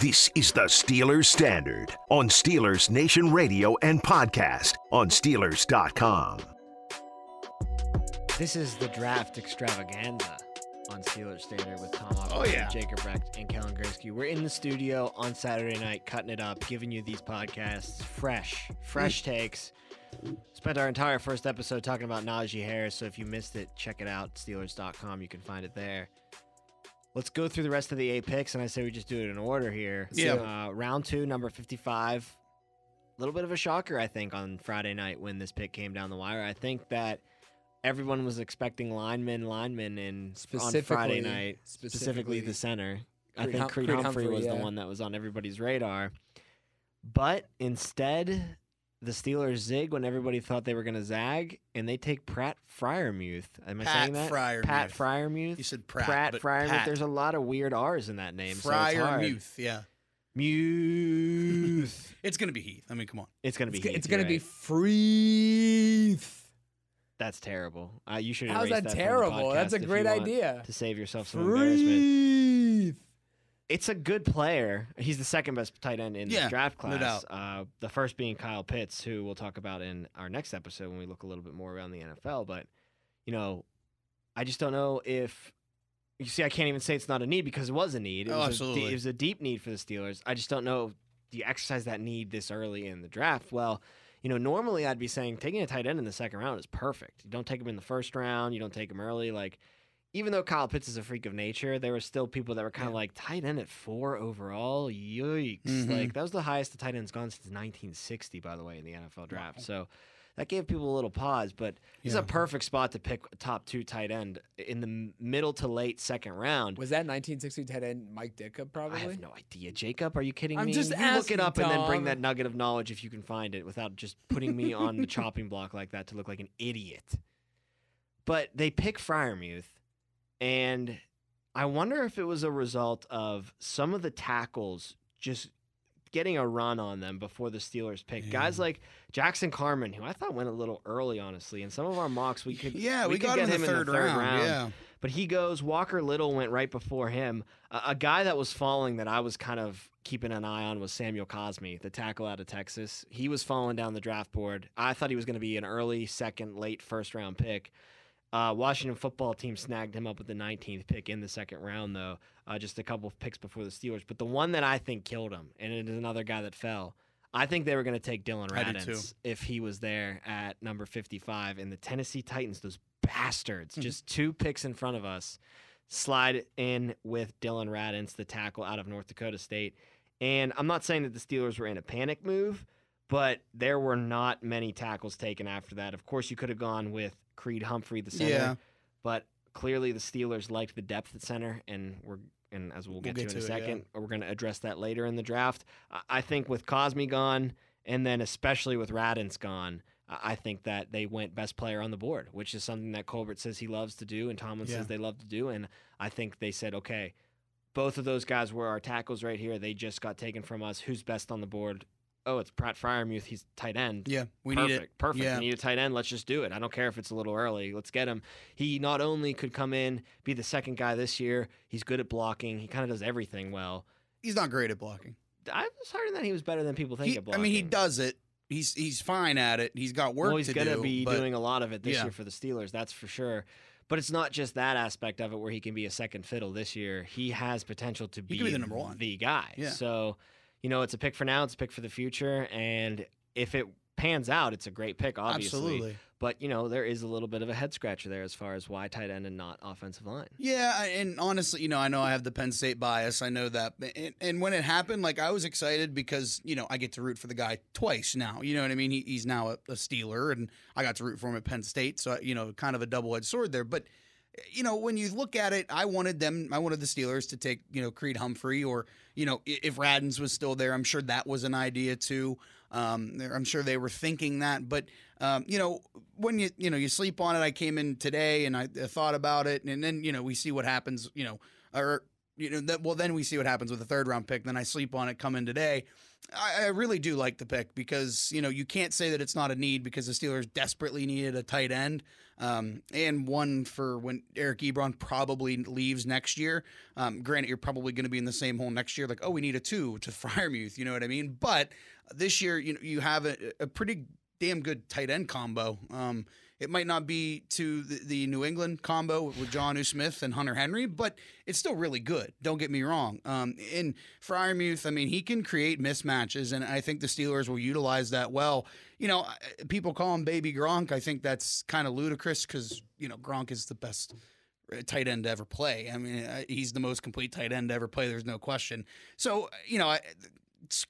This is the Steelers Standard on Steelers Nation Radio and podcast on Steelers.com. This is the draft extravaganza on Steelers Standard with Tom Hoffman, Oh, yeah. Jacob Recht, and Kellen Graysky. We're in the studio on Saturday night, cutting it up, giving you these podcasts fresh, fresh mm. takes. Spent our entire first episode talking about Najee Harris, so if you missed it, check it out. Steelers.com, you can find it there. Let's go through the rest of the eight picks, and I say we just do it in order here. Yeah. Uh, round two, number 55. A little bit of a shocker, I think, on Friday night when this pick came down the wire. I think that everyone was expecting linemen, linemen, and on Friday night, specifically, specifically the center. I think Creed, Creed Humphrey, Humphrey, was the one that was on everybody's radar. But instead, the Steelers zig when everybody thought they were going to zag, and they take Pratt Freiermuth. Am I Pat saying that? Freiermuth. Pat Freiermuth. You said Pratt, Pratt but Freiermuth. Pat. There's a lot of weird R's in that name. so Fryer. Muth. Yeah. Muth. It's gonna be Heath. I mean, come on. It's gonna be. It's, g- Heath, it's you're gonna be right. Freeth. That's terrible. Uh, you should. How's erase that from the terrible? That's a great idea. To save yourself some embarrassment. It's a good player. He's the second best tight end in Yeah, this draft no class. doubt. Uh, the first being Kyle Pitts, who we'll talk about in our next episode when we look a little bit more around the NFL. But you know, I just don't know if you see. I can't even say it's not a need because it was a need. It Oh, was absolutely. A, it was a deep need for the Steelers. I just don't know. Do you exercise that need this early in the draft? Well, you know, normally I'd be saying taking a tight end in the second round is perfect. You don't take him in the first round. You don't take him early. Like, even though Kyle Pitts is a freak of nature, there were still people that were kind of Yeah. like tight end at four overall. Yikes! Mhm. Like that was the highest the tight end's gone since 1960, by the way, in the NFL draft. So that gave people a little pause. But this is a perfect spot to pick a top two tight end in the middle to late second round. Was that 1960 tight end Mike Ditka? Probably. I have no idea, Jacob. Are you kidding I'm me? just you look it up and then bring that nugget of knowledge if you can find it without just putting me on the chopping block like that to look like an idiot. But they pick Freiermuth, and I wonder if it was a result of some of the tackles just getting a run on them before the Steelers pick. Guys like Jackson Carman, who I thought went a little early, honestly. In some of our mocks, we could Yeah, we, could got get him in the third, round. Yeah. but he goes. Walker Little went right before him. A, a guy that was falling that I was kind of keeping an eye on was Samuel Cosmi, the tackle out of Texas. He was falling down the draft board. I thought he was going to be an early second, late first round pick. Uh, Washington football team snagged him up with the 19th pick in the second round, though, uh, just a couple of picks before the Steelers. But the one that I think killed him, and it is another guy that fell. I think they were going to take Dylan I do too. Radins if he was there at number 55. And the Tennessee Titans, those bastards, Mm-hmm. just two picks in front of us, slide in with Dillon Radunz, the tackle out of North Dakota State. And I'm not saying that the Steelers were in a panic move, but there were not many tackles taken after that. Of course, you could have gone with Creed Humphrey, the center, Yeah. but clearly the Steelers liked the depth at center, and we're and as we'll get, get to in a to it, yeah. second, we're going to address that later in the draft. I- think with Cosmi gone, and then especially with Radunz gone, I I think that they went best player on the board, which is something that Colbert says he loves to do, and Tomlin Yeah. says they love to do, and I think they said, okay, both of those guys were our tackles right here. They just got taken from us. Who's best on the board? Oh, it's Pratt Freiermuth. He's tight end. Yeah. We perfect, need it. Perfect. Yeah. We need a tight end. Let's just do it. I don't care if it's a little early. Let's get him. He not only could come in, be the second guy this year. He's good at blocking. He kind of does everything well. He's not great at blocking. I was hearing that he was better than people think He- at I mean, he does it. He's he's fine at it. He's got work well, he's to gonna do. be but doing a lot of it this Yeah. year for the Steelers. That's for sure. But it's not just that aspect of it where he can be a second fiddle this year. He has potential to be, be the number one. the guy. Yeah. So, you know, it's a pick for now. It's a pick for the future. And if it pans out, it's a great pick, obviously. Absolutely. But you know, there is a little bit of a head scratcher there as far as why tight end and not offensive line. Yeah, and honestly, you know, I know I have the Penn State bias. I know that, and, and when it happened, like I was excited because you know I get to root for the guy twice now. You know what I mean? He, he's now a, a Steeler, and I got to root for him at Penn State. So you know, kind of a double edged sword there. But you know, when you look at it, I wanted them. I wanted the Steelers to take you know Creed Humphrey, or you know, if Radunz was still there, I'm sure that was an idea too. Um, I'm sure they were thinking that, but um, you know, when you you know you sleep on it, I came in today and I, I thought about it, and then you know we see what happens. You know, or you know, that well, then we see what happens with the third round pick. Then I sleep on it, come in today. I, I really do like the pick because you know you can't say that it's not a need because the Steelers desperately needed a tight end um, and one for when Eric Ebron probably leaves next year. Um, granted, you're probably going to be in the same hole next year. Like, oh, we need a two to Freiermuth. You know what I mean? But this year, you know, you have a, a pretty damn good tight end combo. Um, it might not be to the, the New England combo with Jonnu Smith and Hunter Henry, but it's still really good. Don't get me wrong. Um, in Freiermuth, I mean, he can create mismatches, and I think the Steelers will utilize that well. You know, people call him Baby Gronk. I think that's kind of ludicrous because you know Gronk is the best uh, tight end to ever play. I mean, uh, he's the most complete tight end to ever play. There's no question. So, you know, it's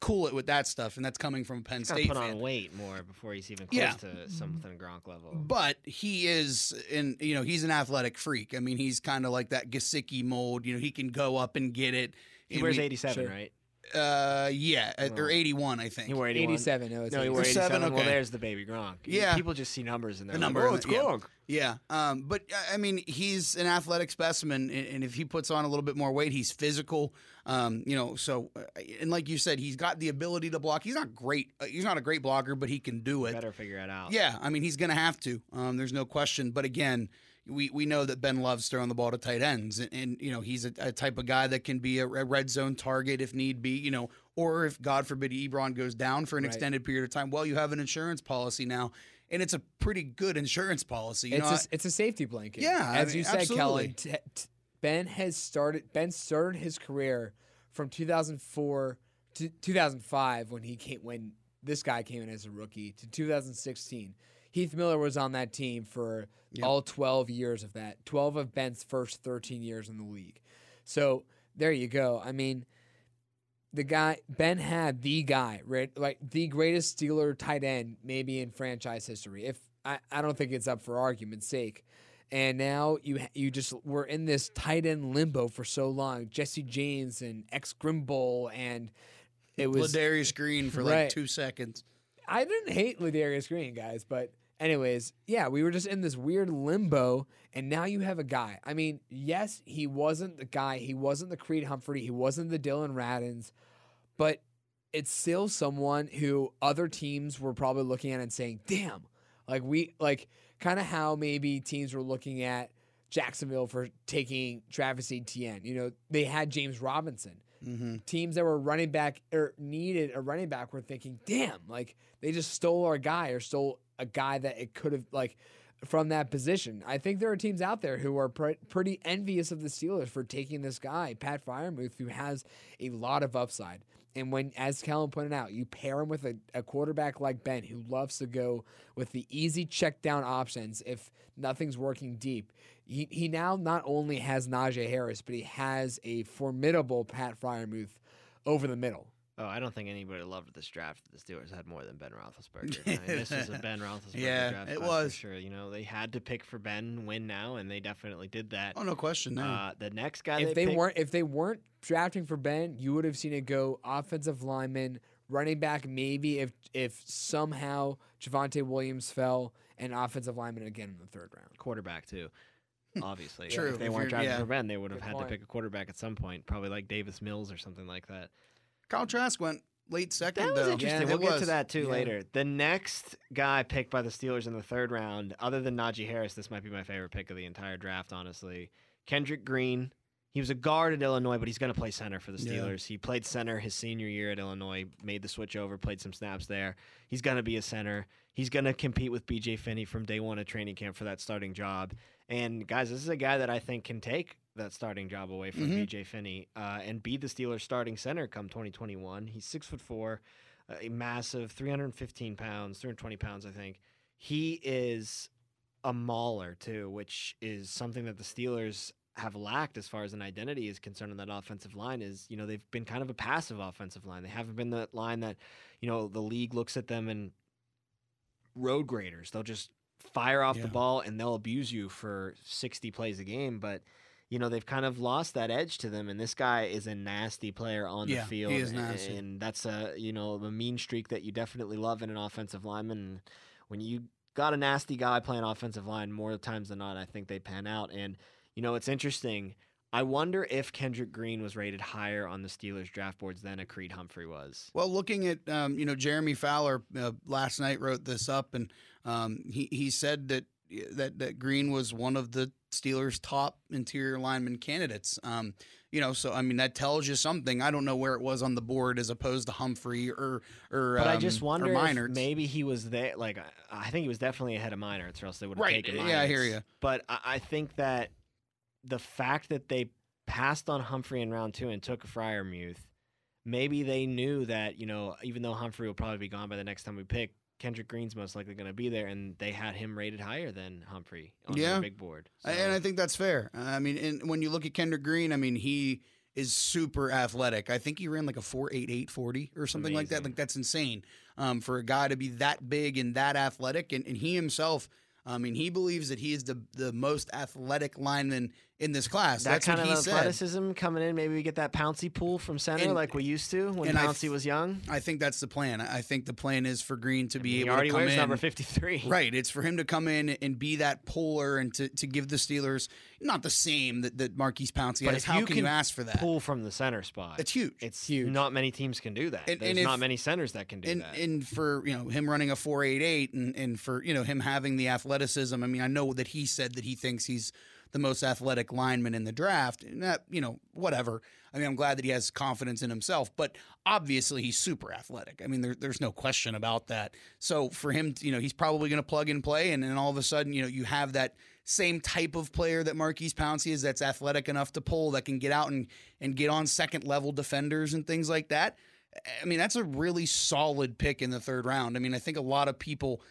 cool it with that stuff, and that's coming from a Penn State put fan. on weight more before he's even close Yeah. to something Gronk level. But he is, in you know, he's an athletic freak. I mean, he's kind of like that Gesicki mold. You know, he can go up and get it. He And wears we- 87, sure. right? Uh, yeah, uh, or 81, I think. He wore 81. 87. No, it's No, he 87. wore 87. 87, Well, okay. there's the baby Gronk. Yeah. People just see numbers in there. The like, number, oh, it's yeah. Gronk. Yeah, um, but uh, I mean, he's an athletic specimen, and, and if he puts on a little bit more weight, he's physical. Um, you know, so uh, and like you said, he's got the ability to block. He's not great. Uh, he's not a great blocker, but he can do it. Better figure it out. Yeah, I mean, he's going to have to. Um, there's no question. But again, we, we know that Ben loves throwing the ball to tight ends, and, and you know he's a, a type of guy that can be a, a red zone target if need be. You know, or if God forbid Ebron goes down for an Right. extended period of time, well, you have an insurance policy now, and it's a pretty good insurance policy. You It's know, a, it's a safety blanket. Yeah, I as mean, you said, absolutely. Kellen. T- t- Ben has started. Ben started his career from 2004 to 2005 when he came when this guy came in as a rookie to 2016. Heath Miller was on that team for Yep. all 12 years of that. 12 of Ben's first 13 years in the league. So there you go. I mean, the guy Ben had the guy, right? Like the greatest Steeler tight end maybe in franchise history. If I, I don't think it's up for argument's sake. And now you you just were in this tight end limbo for so long. Jesse James and ex Grimble and it was Ladarius Green for like Right. two seconds. I didn't hate Ladarius Green, guys, but anyways, yeah, we were just in this weird limbo, and now you have a guy. I mean, yes, he wasn't the guy, he wasn't the Creed Humphrey, he wasn't the Dillon Radunz, but it's still someone who other teams were probably looking at and saying, "Damn!" Like we like kind of how maybe teams were looking at Jacksonville for taking Travis Etienne. You know, they had James Robinson Mm-hmm. teams that were running back or needed a running back were thinking, damn, like they just stole our guy or stole a guy that it could have like from that position. I think there are teams out there who are pre- pretty envious of the Steelers for taking this guy, Pat Freiermuth, who has a lot of upside. And when, as Kellen pointed out, you pair him with a, a quarterback like Ben, who loves to go with the easy check down options if nothing's working deep. He, he now not only has Najee Harris, but he has a formidable Pat Freiermuth over the middle. Oh, I don't think anybody loved this draft. The Steelers had more than Ben Roethlisberger. I mean, this was a Ben Roethlisberger Yeah, draft. it was. for sure. You know, they had to pick for Ben, win now, and they definitely did that. Oh no question. No. Uh, the next guy if they picked- weren't if they weren't drafting for Ben, you would have seen it go offensive lineman, running back, maybe if if somehow Javonte Williams fell, and offensive lineman again in the third round. quarterback too. Obviously, True, If they if weren't drafting yeah. for Ben, they would have Good had point. to pick a quarterback at some point, probably like Davis Mills or something like that. Kyle Trask went late second. That was though. interesting. Yeah, we'll get was. to that too Yeah. later. The next guy picked by the Steelers in the third round, other than Najee Harris, this might be my favorite pick of the entire draft, honestly. Kendrick Green. He was a guard at Illinois, but he's going to play center for the Yeah. Steelers. He played center his senior year at Illinois, made the switch over, played some snaps there. He's going to be a center. He's going to compete with BJ Finney from day one of training camp for that starting job. And guys, this is a guy that I think can take that starting job away from Mhm. BJ Finney uh, and be the Steelers starting center come 2021. He's six foot four, a massive 315 pounds, 320 pounds, I think. He is a mauler too, which is something that the Steelers have lacked as far as an identity is concerned on that offensive line is, you know, they've been kind of a passive offensive line. They haven't been the line that, you know, the league looks at them and road graders. They'll just fire off Yeah. the ball and they'll abuse you for 60 plays a game, but you know, they've kind of lost that edge to them and this guy is a nasty player on Yeah, the field he is nasty. and that's a, you know, a mean streak that you definitely love in an offensive lineman. And when you got a nasty guy playing offensive line more times than not, I think they pan out. And you know, it's interesting. I wonder if Kendrick Green was rated higher on the Steelers draft boards than a Creed Humphrey was. Well, looking at um, you know Jeremy Fowler uh, last night wrote this up, and um, he he said that that that Green was one of the Steelers' top interior lineman candidates. Um, you know, so I mean that tells you something. I don't know where it was on the board as opposed to Humphrey or or. But um, I just wonder if maybe he was there. Like I- think he was definitely ahead of Meinerz, or else they would have Right, taken. yeah, I hear you. But I, I think that the fact that they passed on Humphrey in round two and took Freiermuth, maybe they knew that you know even though Humphrey will probably be gone by the next time we pick, Kendrick Green's most likely going to be there, and they had him rated higher than Humphrey on Yeah. their big board. And I think that's fair. I mean, and when you look at Kendrick Green, I mean, he is super athletic. I think he ran like a 4.88 40 or something like that. Like that's insane um, for a guy to be that big and that athletic. And, and he himself, I mean, he believes that he is the the most athletic lineman in this class. that that's kind what of he said. athleticism coming in, maybe we get that Pouncey pool from center And- like we used to when Pouncey th- was young. I think that's the plan. I think the plan is for Green to be he able already to come wears in. number fifty three. Right. It's for him to come in and be that puller and to, to give the Steelers not the same that, that Maurkice Pouncey But has. if How you can, you ask for that? pull from the center spot. It's huge. It's huge. Not many teams can do that. And- There's and not many centers that can do and that. and for you know him running a 488 and and for you know him having the athleticism i mean i know that he said that he thinks he's the most athletic lineman in the draft and that you know whatever. I mean i'm glad that he has confidence in himself but obviously he's super athletic. I mean there, there's no question about that. So for him you know he's probably going to plug and play and then all of a sudden you know you have that same type of player that Maurkice Pouncey is that's athletic enough to pull that can get out and and get on second level defenders and things like that. I mean, that's a really solid pick in the third round. I mean, I think a lot of people,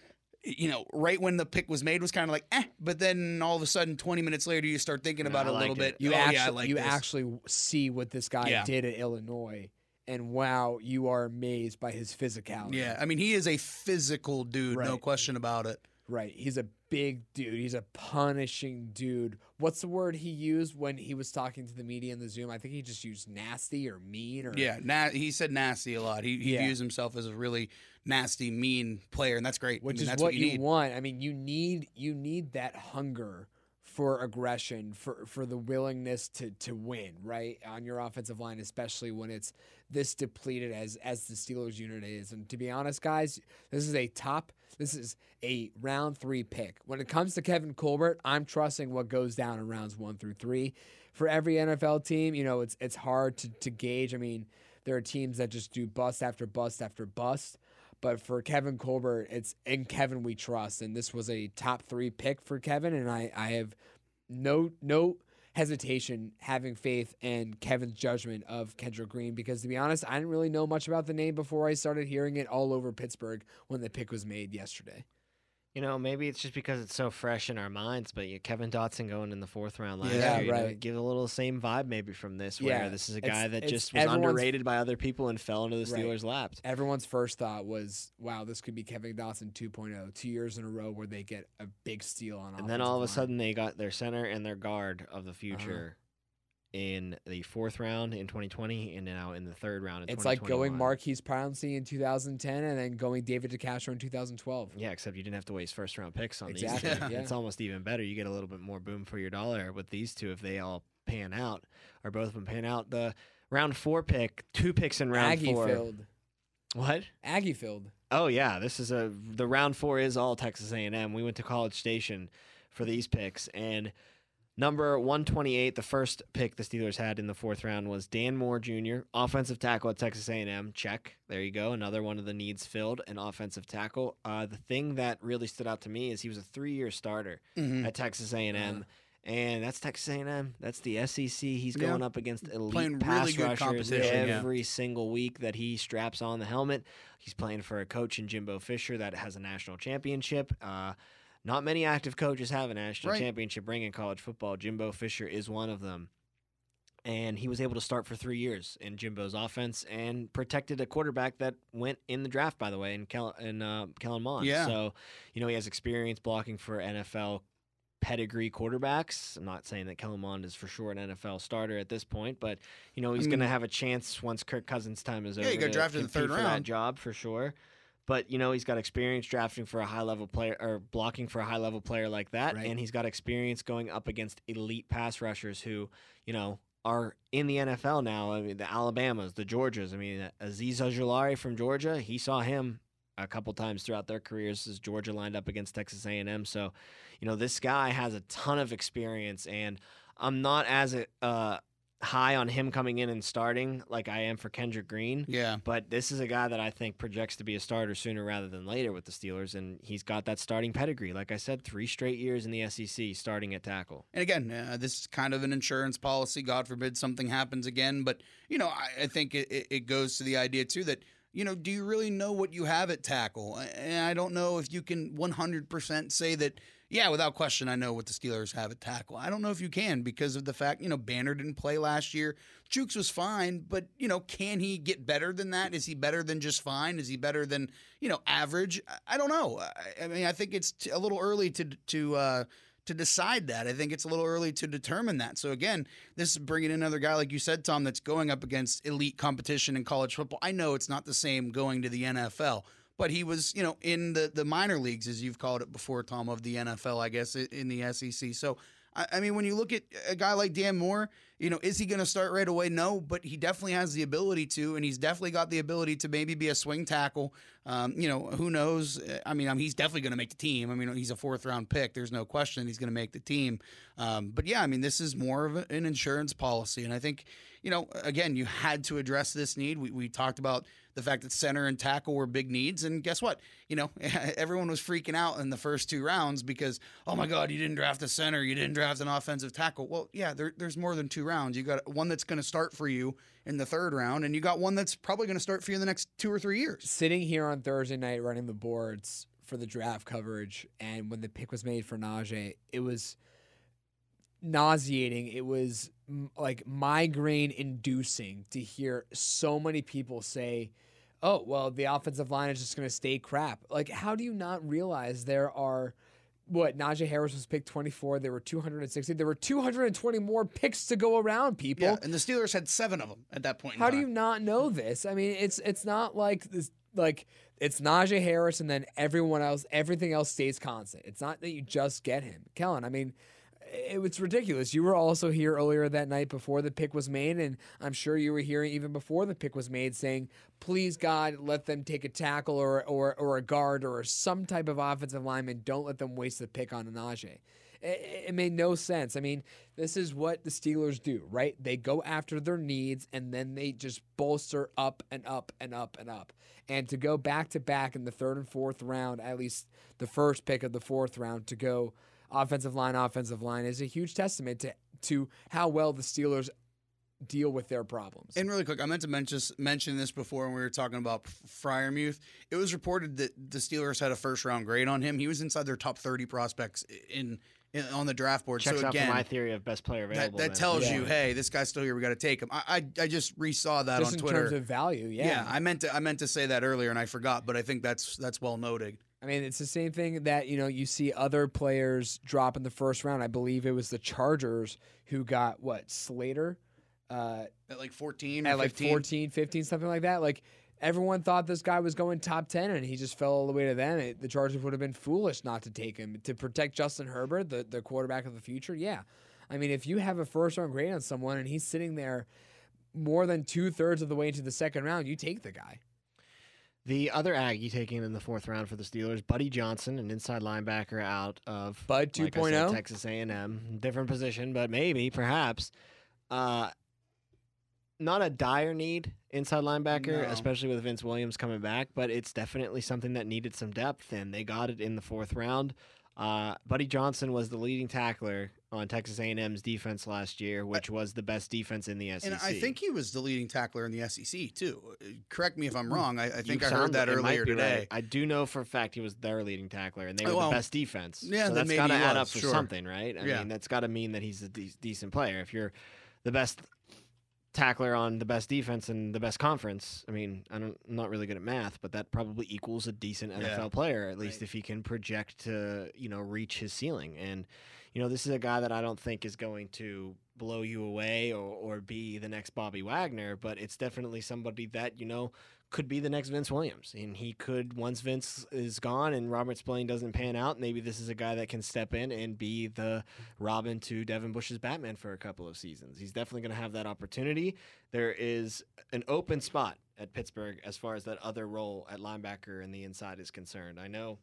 you know, right when the pick was made was kind of like, eh, but then all of a sudden, 20 minutes later, you start thinking about I it a little like bit. You oh, actually yeah, like you this. actually see what this guy Yeah. did at Illinois, and wow, you are amazed by his physicality. Yeah, I mean, he is a physical dude, no question about it. Right. He's a big dude. He's a punishing dude. What's the word he used when he was talking to the media in the Zoom? I think he just used nasty or mean or Yeah, na- he said nasty a lot. He, he Yeah. views himself as a really nasty, mean player, and that's great. I which mean, is that's what, you, you, need. want. I mean, you need you need that hunger for aggression, for for the willingness to to win, right? On your offensive line, especially when it's this depleted as as the Steelers unit is. And to be honest, guys, this is a top this is a round 3 pick. When it comes to Kevin Colbert, I'm trusting what goes down in rounds 1 through 3. For every NFL team, you know, it's it's hard to to gauge. I mean, there are teams that just do bust after bust after bust. But for Kevin Colbert, it's in Kevin we trust, and this was a top three pick for Kevin, and I, I have no no hesitation having faith in Kevin's judgment of Kendrick Green because to be honest, I didn't really know much about the name before I started hearing it all over Pittsburgh when the pick was made yesterday. You know, maybe it's just because it's so fresh in our minds. But you, Kevin Dotson going in the fourth round last Yeah, year, you know, give a little same vibe maybe from this, where Yeah, this is a guy that just was underrated by other people and fell into the Right. Steelers' laps. Everyone's first thought was, "Wow, this could be Kevin Dotson 2.0, two years in a row where they get a big steal on." And then all of a line. sudden, they got their center and their guard of Uh-huh. the future in the fourth round in 2020, and now in the third round in it's like going 2021. Maurkice Pouncey in 2010 and then going David DeCastro in 2012. Yeah, except you didn't have to waste first round picks on Exactly, these. yeah. It's almost even better. You get a little bit more boom for your dollar with these two if they all pan out, or both of them pan out. The round four pick, two picks in round Aggie four. filled. What? Aggie filled. Oh yeah, this is a the round four is all Texas A&M. We went to College Station for these picks, and number one twenty eight, the first pick the Steelers had in the fourth round was Dan Moore Jr., offensive tackle at Texas A&M. Check, there you go, another one of the needs filled, an offensive tackle. Uh, the thing that really stood out to me is he was a three year starter Mhm. at Texas A&M. And that's Texas A&M. That's the SEC. He's Yeah. going up against elite Playing pass really good rushers competition, yeah. every single week that he straps on the helmet. He's playing for a coach in Jimbo Fisher that has a national championship. Uh, not many active coaches have a national Right. championship ring in college football. Jimbo Fisher is one of them. And he was able to start for three years in Jimbo's offense and protected a quarterback that went in the draft, by the way, in, Kel- in uh, Kellen Mond. Yeah. So, you know, he has experience blocking for NFL pedigree quarterbacks. I'm not saying that Kellen Mond is for sure an NFL starter at this point, but you know he's I going to have a chance once Kirk Cousins' time is Yeah, over. he got to drafted in the third for that round. job for sure. But you know he's got experience drafting for a high level player or blocking for a high level player like that, Right. and he's got experience going up against elite pass rushers who you know are in the NFL now. I mean the Alabamas, the Georgias. I mean Azeez Ojulari from Georgia, he saw him a couple times throughout their careers as Georgia lined up against Texas A&M. So, you know, this guy has a ton of experience, and I'm not as uh, high on him coming in and starting like I am for Kendrick Green. Yeah. But this is a guy that I think projects to be a starter sooner rather than later with the Steelers, and he's got that starting pedigree. Like I said, three straight years in the SEC starting at tackle. And again, uh, this is kind of an insurance policy. God forbid something happens again. But, you know, I, I think it, it- it goes to the idea, too, that, you know, do you really know what you have at tackle? And I don't know if you can 100% say that, yeah, without question, I know what the Steelers have at tackle. I don't know if you can because of the fact, you know, Banner didn't play last year. Chuks was fine, but, you know, can he get better than that? Is he better than just fine? Is he better than, you know, average? I- don't know. I, mean, I think it's a little early to, to, uh, to decide that. I think it's a little early to determine that. So again, this is bringing in another guy like you said, Tom, that's going up against elite competition in college football. I know it's not the same going to the NFL, but he was, you know, in the the minor leagues as you've called it before, Tom, of the NFL, I guess, in the SEC. So. I I mean, when you look at a guy like Dan Moore, you know, is he going to start right away? No, but he definitely has the ability to, and he's definitely got the ability to maybe be a swing tackle. Um, you know, who knows? I mean, I mean he's definitely going to make the team. I mean, he's a fourth round pick. There's no question he's going to make the team. Um, but yeah, I mean, this is more of an insurance policy, and I think, you know, again, you had to address this need. We, we talked about the fact that center and tackle were big needs, and guess what? You know, everyone was freaking out in the first two rounds because, oh my God, you didn't draft a center, you didn't draft an offensive tackle. Well, yeah, there, there's more than two You got one that's going to start for you in the third round, and you got one that's probably going to start for you in the next two or three years. sitting here on Thursday night running the boards for the draft coverage, and when the pick was made for Najee, it was nauseating. It was mm, like migraine inducing to hear so many people say, "Oh, well, the offensive line is just going to stay crap." Like, how do you not realize there are what Najee Harris was picked 24. There were 260. There were 220 more picks to go around. People, Yeah, and the Steelers had seven of them at that point. in how do you not know this? I mean, it's it's not like this like it's Najee Harris and then everyone else, everything else stays constant. It's not that you just get him, Kellen. I mean, it was ridiculous. You were also here earlier that night before the pick was made, and I'm sure you were hearing even before the pick was made, saying, "Please God, let them take a tackle or or or a guard or some type of offensive lineman. Don't let them waste the pick on Najee." It, it made no sense. I mean, this is what the Steelers do, right? They go after their needs and then they just bolster up and up and up and up. And to go back to back in the third and fourth round, at least the first pick of the fourth round, to go offensive line, offensive line is a huge testament to to how well the Steelers deal with their problems. And really quick, I meant to mention mention this before when we were talking about Freiermuth. It was reported that the Steelers had a first round grade on him. He was inside their top thirty prospects in, in on the draft board. Checks so out again, for my theory of best player that, available. that then. tells Yeah. you, hey, this guy's still here. We got to take him. I, I I just resaw that just on in Twitter. terms of value, yeah. yeah. I meant to I meant to say that earlier and I forgot, but I think that's that's well noted. I mean, it's the same thing that you know you see other players drop in the first round. I believe it was the Chargers who got what Slater uh, At like fourteen, or at like 14, 15, something like that. Like everyone thought this guy was going top 10 and he just fell all the way to them. It, the Chargers would have been foolish not to take him to protect Justin Herbert, the, the quarterback of the future. Yeah. I mean, if you have a first round grade on someone and he's sitting there more than two thirds of the way into the second round, you take the guy. The other Aggie taken in the fourth round for the Steelers, Buddy Johnson, an inside linebacker out of Bud like 2.0? said, Texas A&M, different position, but maybe, perhaps, uh, not a dire need inside linebacker, No. especially with Vince Williams coming back. But it's definitely something that needed some depth, and they got it in the fourth round. Uh, Buddy Johnson was the leading tackler on Texas A&M's defense last year, which was the best defense in the SEC. And I think he was the leading tackler in the SEC too. Correct me if I'm wrong. I, I You think I heard that earlier today. right. I do know for a fact he was their leading tackler, and they Oh, were well, the best defense. yeah, so that's got to add up was, for sure. something, right? I Yeah. mean, that's got to mean that he's a de- decent player. If you're the best tackler on the best defense in the best conference, I mean, I don't, I'm not really good at math, but that probably equals a decent NFL Yeah. player, at least Right. if he can project to, you know, reach his ceiling. And you know, this is a guy that I don't think is going to blow you away or, or be the next Bobby Wagner, but it's definitely somebody that, you know, could be the next Vince Williams. And he could, once Vince is gone and Robert Spillane doesn't pan out, maybe this is a guy that can step in and be the Robin to Devin Bush's Batman for a couple of seasons. He's definitely going to have that opportunity. There is an open spot at Pittsburgh as far as that other role at linebacker and the inside is concerned. I know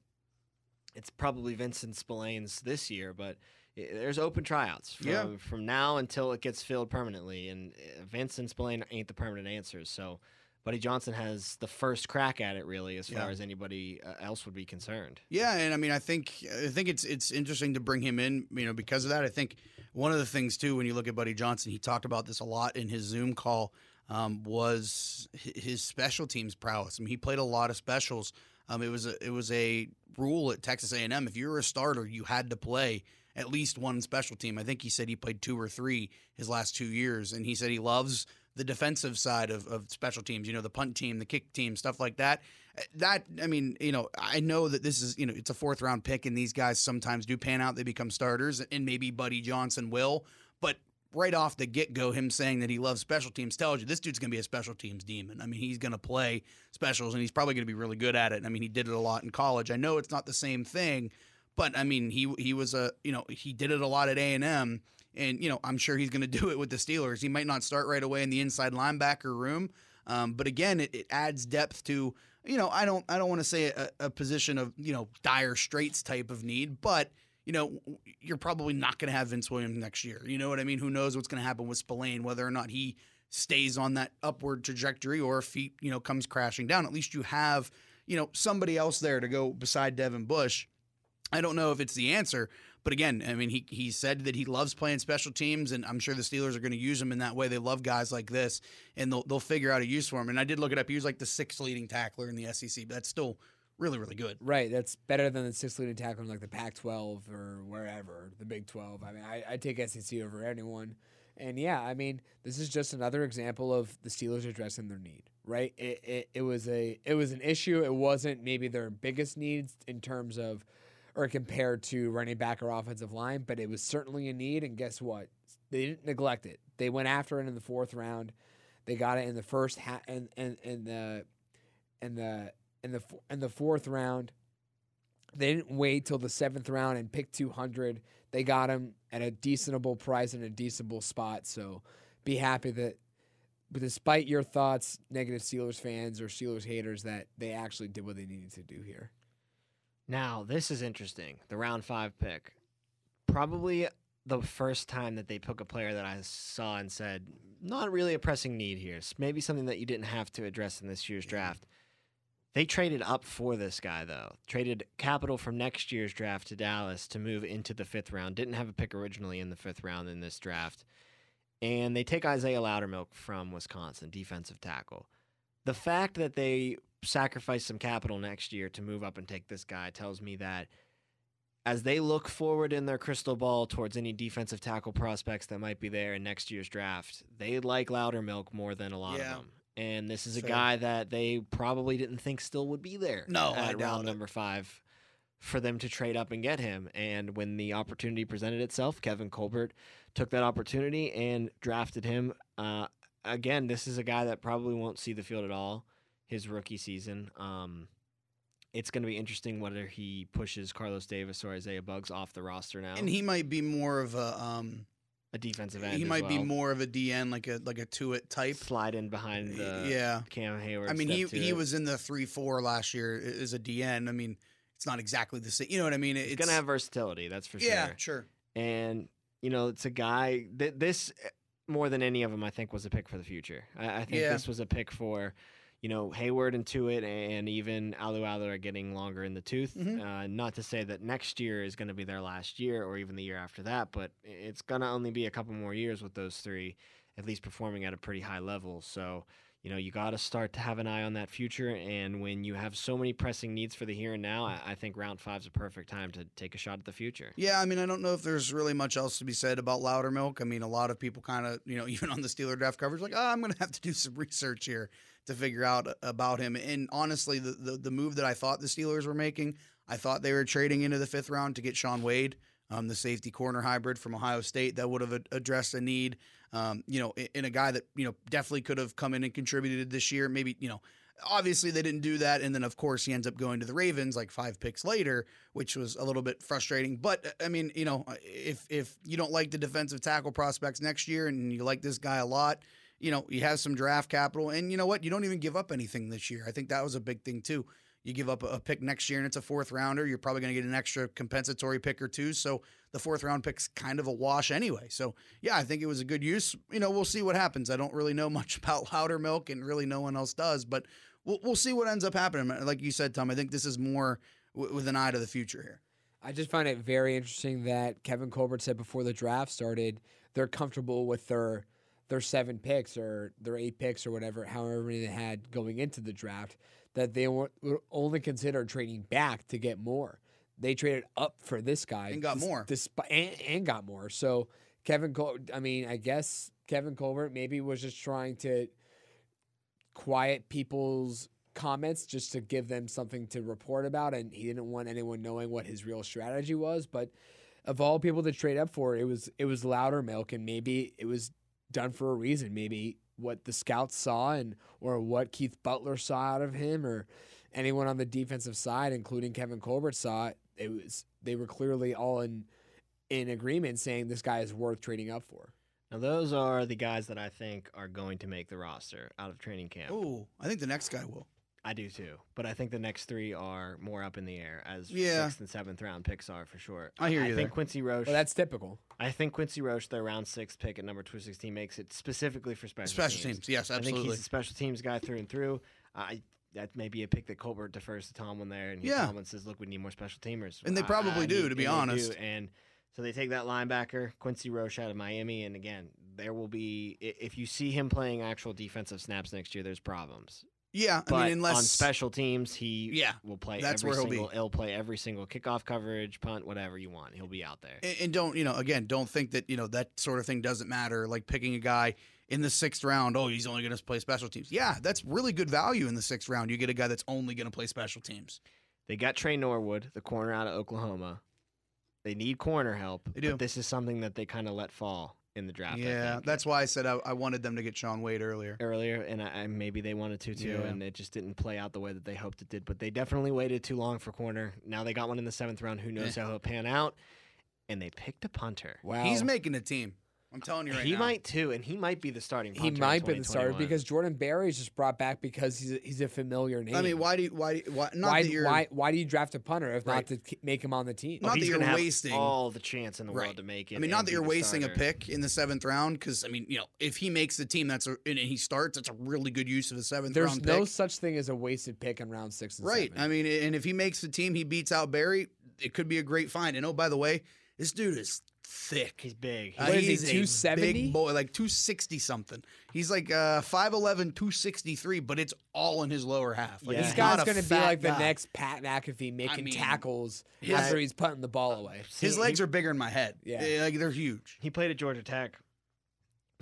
it's probably Vincent Spillane's this year, but there's open tryouts from, Yeah. from now until it gets filled permanently. And uh, Vincent Spillane ain't the permanent answers. So Buddy Johnson has the first crack at it, really, as far Yeah. as anybody uh, else would be concerned. Yeah, and I mean, I think I think it's it's interesting to bring him in, you know, because of that. I think one of the things too, when you look at Buddy Johnson, he talked about this a lot in his Zoom call, um, was his special teams prowess. I mean, he played a lot of specials. Um, it was a it was a rule at Texas A and M. If you were a starter, you had to play at least one special team. I think he said he played two or three his last two years, and he said he loves the defensive side of, of special teams. You know, the punt team, the kick team, stuff like that. Uh, that I mean, you know, I know that this is you know it's a fourth round pick, and these guys sometimes do pan out. They become starters, and maybe Buddy Johnson will. But right off the get go, him saying that he loves special teams tells you this dude's going to be a special teams demon. I mean, he's going to play specials, and he's probably going to be really good at it. I mean, he did it a lot in college. I know it's not the same thing, but I mean, he he was a you know he did it a lot at A and you know I'm sure he's going to do it with the Steelers. He might not start right away in the inside linebacker room, um, but again, it, it adds depth to you know I don't I don't want to say a, a position of you know dire straits type of need, but you know, you're probably not going to have Vince Williams next year. You know what I mean? Who knows what's going to happen with Spillane, whether or not he stays on that upward trajectory or if he, you know, comes crashing down. At least you have, you know, somebody else there to go beside Devin Bush. I don't know if it's the answer, but again, I mean, he he said that he loves playing special teams, and I'm sure the Steelers are going to use him in that way. They love guys like this, and they'll they'll figure out a use for him. And I did look it up; he was like the sixth leading tackler in the SEC, but that's still really really good. Right, that's better than the sixth leading tackler in like the Pac-12 or wherever, the Big 12. I mean, I, I take SEC over anyone, and yeah, I mean, this is just another example of the Steelers addressing their need. Right, it, it it was a it was an issue. It wasn't maybe their biggest needs in terms of, or compared to running back or offensive line, but it was certainly a need. And guess what? They didn't neglect it. They went after it in the fourth round. They got it in the first ha- and and and the and the in the in the fourth round. They didn't wait till the seventh round and pick 200. They got him at a decentable price and a decentable spot. So be happy that, but despite your thoughts, negative Steelers fans or Steelers haters, that they actually did what they needed to do here. Now, this is interesting. The round five pick. Probably the first time that they took a player that I saw and said, not really a pressing need here. S- Maybe something that you didn't have to address in this year's draft. They traded up for this guy, though. Traded capital from next year's draft to Dallas to move into the fifth round. Didn't have a pick originally in the fifth round in this draft. And they take Isaiah Loudermilk from Wisconsin, defensive tackle. The fact that they sacrifice some capital next year to move up and take this guy tells me that as they look forward in their crystal ball towards any defensive tackle prospects that might be there in next year's draft, they like Loudermilk more than a lot Yeah. of them. And this is a Fair. guy that they probably didn't think still would be there No, I at round it. number five for them to trade up and get him. And when the opportunity presented itself, Kevin Colbert took that opportunity and drafted him. Uh, again, this is a guy that probably won't see the field at all his rookie season. Um, it's going to be interesting whether he pushes Carlos Davis or Isaiah Buggs off the roster now. And he might be more of a um, a defensive end. he might be more of a DN, like a like a two it type. slide in behind the yeah, Cam Heyward. I mean he he it. was in the three four last year as a DN. I mean it's not exactly the same. You know what I mean? It's going to have versatility. That's for yeah, sure. Yeah, sure. and you know it's a guy that this eh, more than any of them I think was a pick for the future. I, I think Yeah. this was a pick for you know Heyward and Tuitt and even Alualu are getting longer in the tooth. Mhm. Uh, not to say that next year is going to be their last year or even the year after that, but it's going to only be a couple more years with those three at least performing at a pretty high level. So you know, you got to start to have an eye on that future. And when you have so many pressing needs for the here and now, I, I think round five is a perfect time to take a shot at the future. Yeah, I mean, I don't know if there's really much else to be said about Loudermilk. I mean, a lot of people kind of, you know, even on the Steeler draft coverage, like, oh, I'm going to have to do some research here to figure out about him. And honestly, the, the the move that I thought the Steelers were making, I thought they were trading into the fifth round to get Shaun Wade, um, the safety corner hybrid from Ohio State that would have ad- addressed a need. Um, you know, in, in a guy that you know definitely could have come in and contributed this year. Maybe you know. Obviously, they didn't do that, and then of course he ends up going to the Ravens like five picks later, which was a little bit frustrating. But uh, I mean, you know, if if you don't like the defensive tackle prospects next year and you like this guy a lot, you know, you have some draft capital, and you know what, you don't even give up anything this year. I think that was a big thing too. You give up a pick next year and it's a fourth rounder. You're probably going to get an extra compensatory pick or two. So the fourth round pick's kind of a wash anyway. So yeah, I think it was a good use. You know, we'll see what happens. I don't really know much about Loudermilk, and really no one else does, but we'll we'll see what ends up happening. Like you said, Tom, I think this is more w- with an eye to the future here. I just find it very interesting that Kevin Colbert said before the draft started they're comfortable with their their seven picks or their eight picks or whatever, however many they had going into the draft, that they would only consider trading back to get more. They traded up for this guy And got more. despite and, and got more. So Kevin, Col- I mean, I guess Kevin Colbert maybe was just trying to quiet people's comments just to give them something to report about, and he didn't want anyone knowing what his real strategy was. But of all people to trade up for, it was it was Loudermilk, and maybe it was done for a reason. Maybe what the scouts saw and or what Keith Butler saw out of him, or anyone on the defensive side, including Kevin Colbert, saw it. It was they were clearly all in in agreement saying this guy is worth trading up for. Now those are the guys that I think are going to make the roster out of training camp. Oh, I think the next guy will. I do too, but I think the next three are more up in the air as Yeah. sixth and seventh round picks are for sure. I hear you. I you think there. Quincy Roche. Well, that's typical. I think Quincy Roche, their round six pick at number two sixteen, makes it specifically for special, Special teams, yes, absolutely. I think he's a special teams guy through and through. I that may be a pick that Colbert defers to Tomlin there, and Yeah. Tomlin says, "Look, we need more special teamers," And they probably I do, need- to be and they do. honest. And so they take that linebacker Quincy Roche out of Miami, and again, there will be if you see him playing actual defensive snaps next year, there's problems. Yeah, I But mean, unless on special teams, he Yeah, will play that's every where he'll be. single. He'll play every single kickoff coverage, punt, whatever you want. He'll be out there. And, and don't you know? Again, don't think that you know that sort of thing doesn't matter. Like picking a guy in the sixth round. Oh, he's only going to play special teams. Yeah, that's really good value in the sixth round. You get a guy that's only going to play special teams. They got Tre Norwood, the corner out of Oklahoma. They need corner help. They do. But this is something that they kind of let fall in the draft. I yeah, think, that's why I said I, I wanted them to get Shaun Wade earlier. earlier, and I, I- maybe they wanted to too, Yeah. and it just didn't play out the way that they hoped it did. But they definitely waited too long for corner. Now they got one in the seventh round. Who knows Eh. how he'll pan out? And they picked a punter. Wow. He's making a team. I'm telling you right now. he now. might too, and he might be the starting. he might be the starter because Jordan Berry's just brought back because he's a, he's a familiar name. I mean, why do you, why why not why, that you're why why do you draft a punter if Right. not to make him on the team? Oh, not that you're gonna have wasting- all the chance in the Right. world to make it. I mean, not that you're the wasting a pick in the seventh round because I mean, you know, if he makes the team, that's a, and he starts, that's a really good use of a seventh There's round no pick. such thing as a wasted pick in round six and Right. seven. I mean, and if he makes the team, he beats out Berry. It could be a great find. And oh, by the way, this dude is thick. He's big. Uh, What is he, he's a 270? Big boy, like 260 something. He's like uh, 5'11, 263, but it's all in his lower half. Like, Yeah. this guy's going to be fat like the next Pat McAfee making mean, tackles his- after he's putting the ball away. His See, legs he- are bigger than my head. Yeah. Eh, like they're huge. He played at Georgia Tech.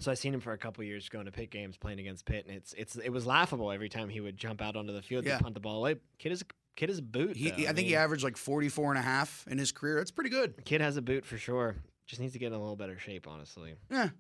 So I seen him for a couple years going to Pitt games, playing against Pitt, and it's it's it was laughable every time he would jump out onto the field Yeah. to punt the ball away. Kid is kid is a boot. He, though. I think he averaged like 44 and a half in his career. That's pretty good. kid has a boot for sure. Just needs to get in a little better shape, honestly. Yeah.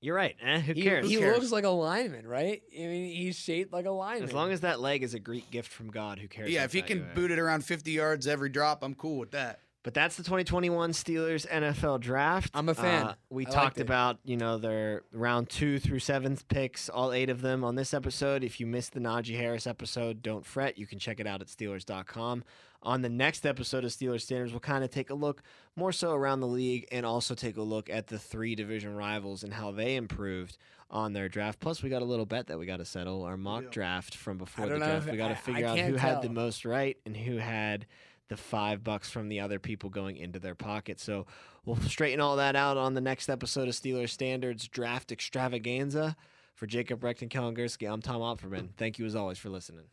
You're right. Eh, who He, cares? he cares? looks like a lineman, right? I mean, he's shaped like a lineman. as long as that leg is a Greek gift from God, who cares? Yeah, if he can you boot it around 50 yards every drop, I'm cool with that. But that's the 2021 Steelers NFL draft. I'm a fan. Uh, we I talked about, you know, their round two through seventh picks, all eight of them on this episode. If you missed the Najee Harris episode, don't fret. You can check it out at Steelers.com. On the next episode of Steelers Standards, we'll kind of take a look more so around the league and also take a look at the three division rivals and how they improved on their draft. Plus, we got a little bet that we got to settle our mock draft from before the draft. if- We got to figure out who had the most right and who had the five bucks from the other people going into their pocket. So we'll straighten all that out on the next episode of Steelers Standards Draft Extravaganza. For Jacob Recht and Kellen Gursky, I'm Tom Opferman. Thank you as always for listening.